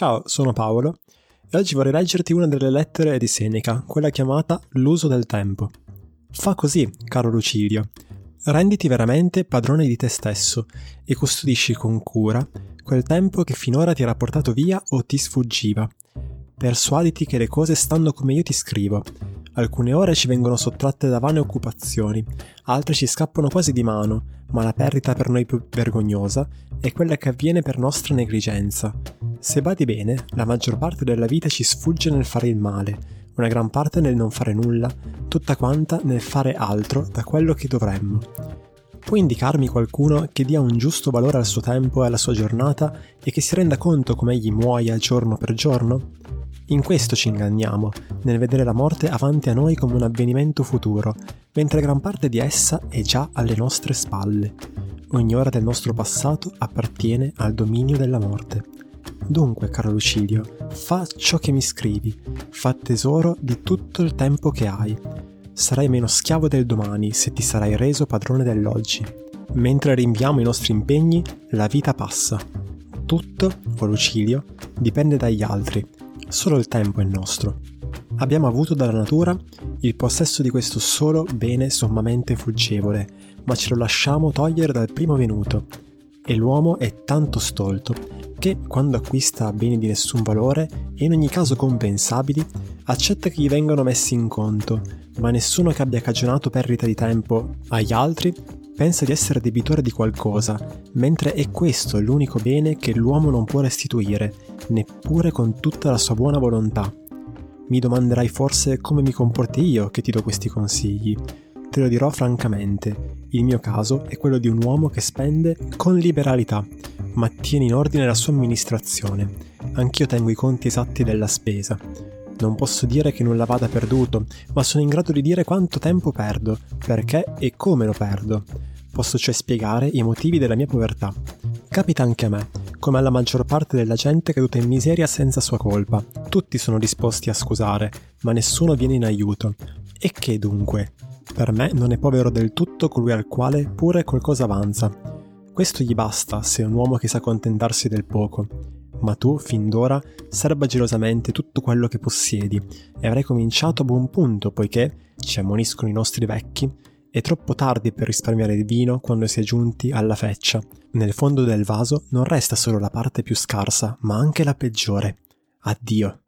Ciao, sono Paolo e oggi vorrei leggerti una delle lettere di Seneca, quella chiamata L'uso del tempo. Fa così, caro Lucidio. Renditi veramente padrone di te stesso e custodisci con cura quel tempo che finora ti era portato via o ti sfuggiva. Persuaditi che le cose stanno come io ti scrivo. Alcune ore ci vengono sottratte da vane occupazioni, altre ci scappano quasi di mano, ma la perdita per noi più vergognosa è quella che avviene per nostra negligenza. Se badi bene, la maggior parte della vita ci sfugge nel fare il male, una gran parte nel non fare nulla, tutta quanta nel fare altro da quello che dovremmo. Puoi indicarmi qualcuno che dia un giusto valore al suo tempo e alla sua giornata e che si renda conto come egli muoia giorno per giorno? In questo ci inganniamo, nel vedere la morte avanti a noi come un avvenimento futuro, mentre gran parte di essa è già alle nostre spalle. Ogni ora del nostro passato appartiene al dominio della morte. Dunque, caro Lucidio, fa ciò che mi scrivi, fa tesoro di tutto il tempo che hai. Sarai meno schiavo del domani se ti sarai reso padrone dell'oggi. Mentre rinviamo i nostri impegni, la vita passa. Tutto, o Lucilio, dipende dagli altri, solo il tempo è nostro. Abbiamo avuto dalla natura il possesso di questo solo bene sommamente fuggevole, ma ce lo lasciamo togliere dal primo venuto. E l'uomo è tanto stolto che, quando acquista beni di nessun valore e in ogni caso compensabili, accetta che gli vengano messi in conto, ma nessuno che abbia cagionato perdita di tempo agli altri pensa di essere debitore di qualcosa, mentre è questo l'unico bene che l'uomo non può restituire, neppure con tutta la sua buona volontà. Mi domanderai forse come mi comporti io che ti do questi consigli. Te lo dirò francamente, il mio caso è quello di un uomo che spende con liberalità, ma tiene in ordine la sua amministrazione. Anch'io tengo i conti esatti della spesa. Non posso dire che nulla vada perduto, ma sono in grado di dire quanto tempo perdo, perché e come lo perdo. Posso cioè spiegare i motivi della mia povertà. Capita anche a me, come alla maggior parte della gente caduta in miseria senza sua colpa. Tutti sono disposti a scusare, ma nessuno viene in aiuto. E che dunque? Per me non è povero del tutto colui al quale pure qualcosa avanza. Questo gli basta se è un uomo che sa contentarsi del poco. Ma tu, fin d'ora, serba gelosamente tutto quello che possiedi, e avrai cominciato a buon punto, poiché, ci ammoniscono i nostri vecchi, è troppo tardi per risparmiare il vino quando si è giunti alla feccia. Nel fondo del vaso non resta solo la parte più scarsa, ma anche la peggiore. Addio.